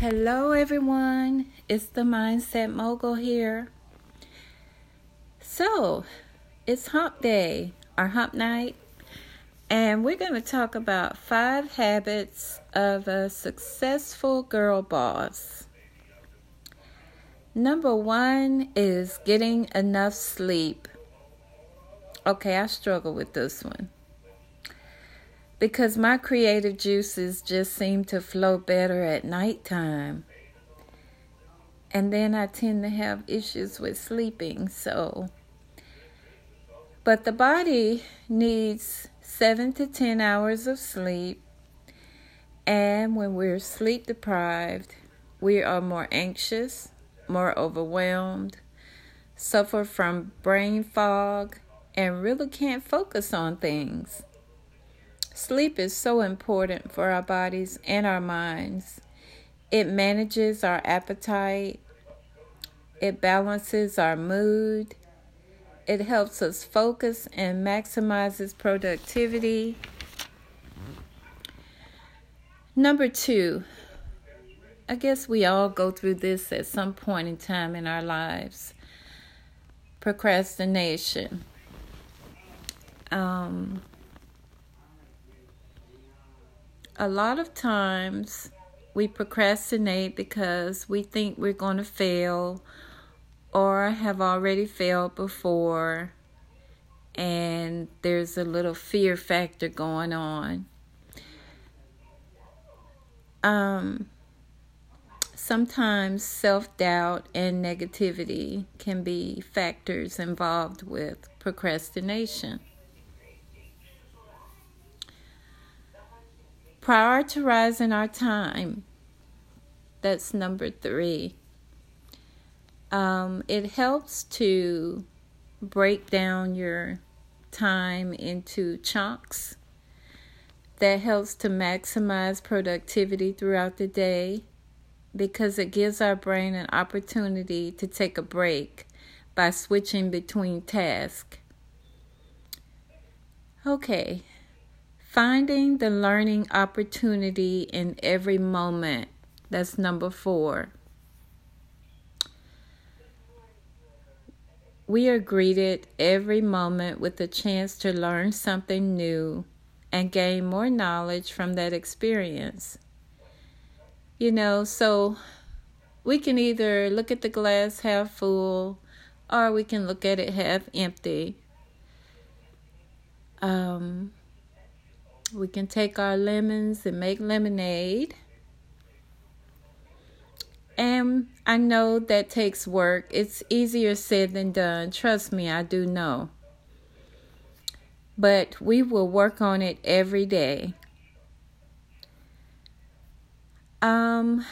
Hello, everyone. It's the Mindset Mogul here. So, it's hump day or hump night, and we're going to talk about five habits of a successful girl boss. Number one is getting enough sleep. Okay, I struggle with this one because my creative juices just seem to flow better at nighttime. And then I tend to have issues with sleeping, so. But the body needs seven to ten hours of sleep. And when we're sleep deprived, we are more anxious, more overwhelmed, suffer from brain fog, and really can't focus on things. Sleep is so important for our bodies and our minds. It manages our appetite, it balances our mood, it helps us focus and maximizes productivity. Number two, I guess we all go through this at some point in time in our lives procrastination. Um, a lot of times we procrastinate because we think we're going to fail or have already failed before and there's a little fear factor going on. Um, sometimes self doubt and negativity can be factors involved with procrastination. Prioritizing our time. That's number three. Um, it helps to break down your time into chunks. That helps to maximize productivity throughout the day because it gives our brain an opportunity to take a break by switching between tasks. Okay, Finding the learning opportunity in every moment. That's number four. We are greeted every moment with a chance to learn something new and gain more knowledge from that experience. You know, so we can either look at the glass half full or we can look at it half empty. Um, we can take our lemons and make lemonade. And I know that takes work. It's easier said than done. Trust me, I do know. But we will work on it every day. Um,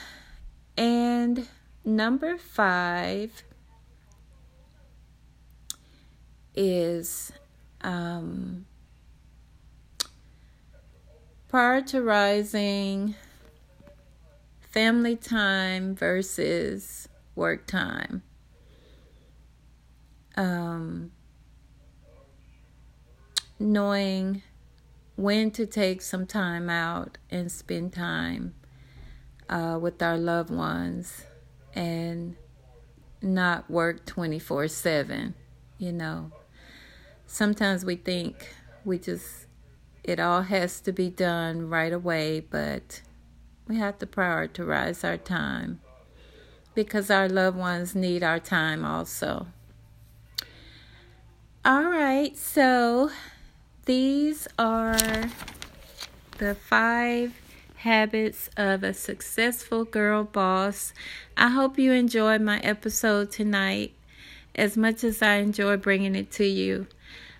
and number five is um, prioritizing family time versus work time. Um, knowing when to take some time out and spend time uh, with our loved ones and not work 24 7. You know, sometimes we think we just it all has to be done right away, but we have to prioritize our time because our loved ones need our time also. All right, so these are the five habits of a successful girl boss. I hope you enjoyed my episode tonight as much as I enjoy bringing it to you.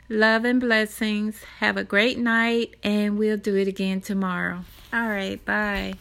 Love and blessings. Have a great night, and we'll do it again tomorrow. All right, bye.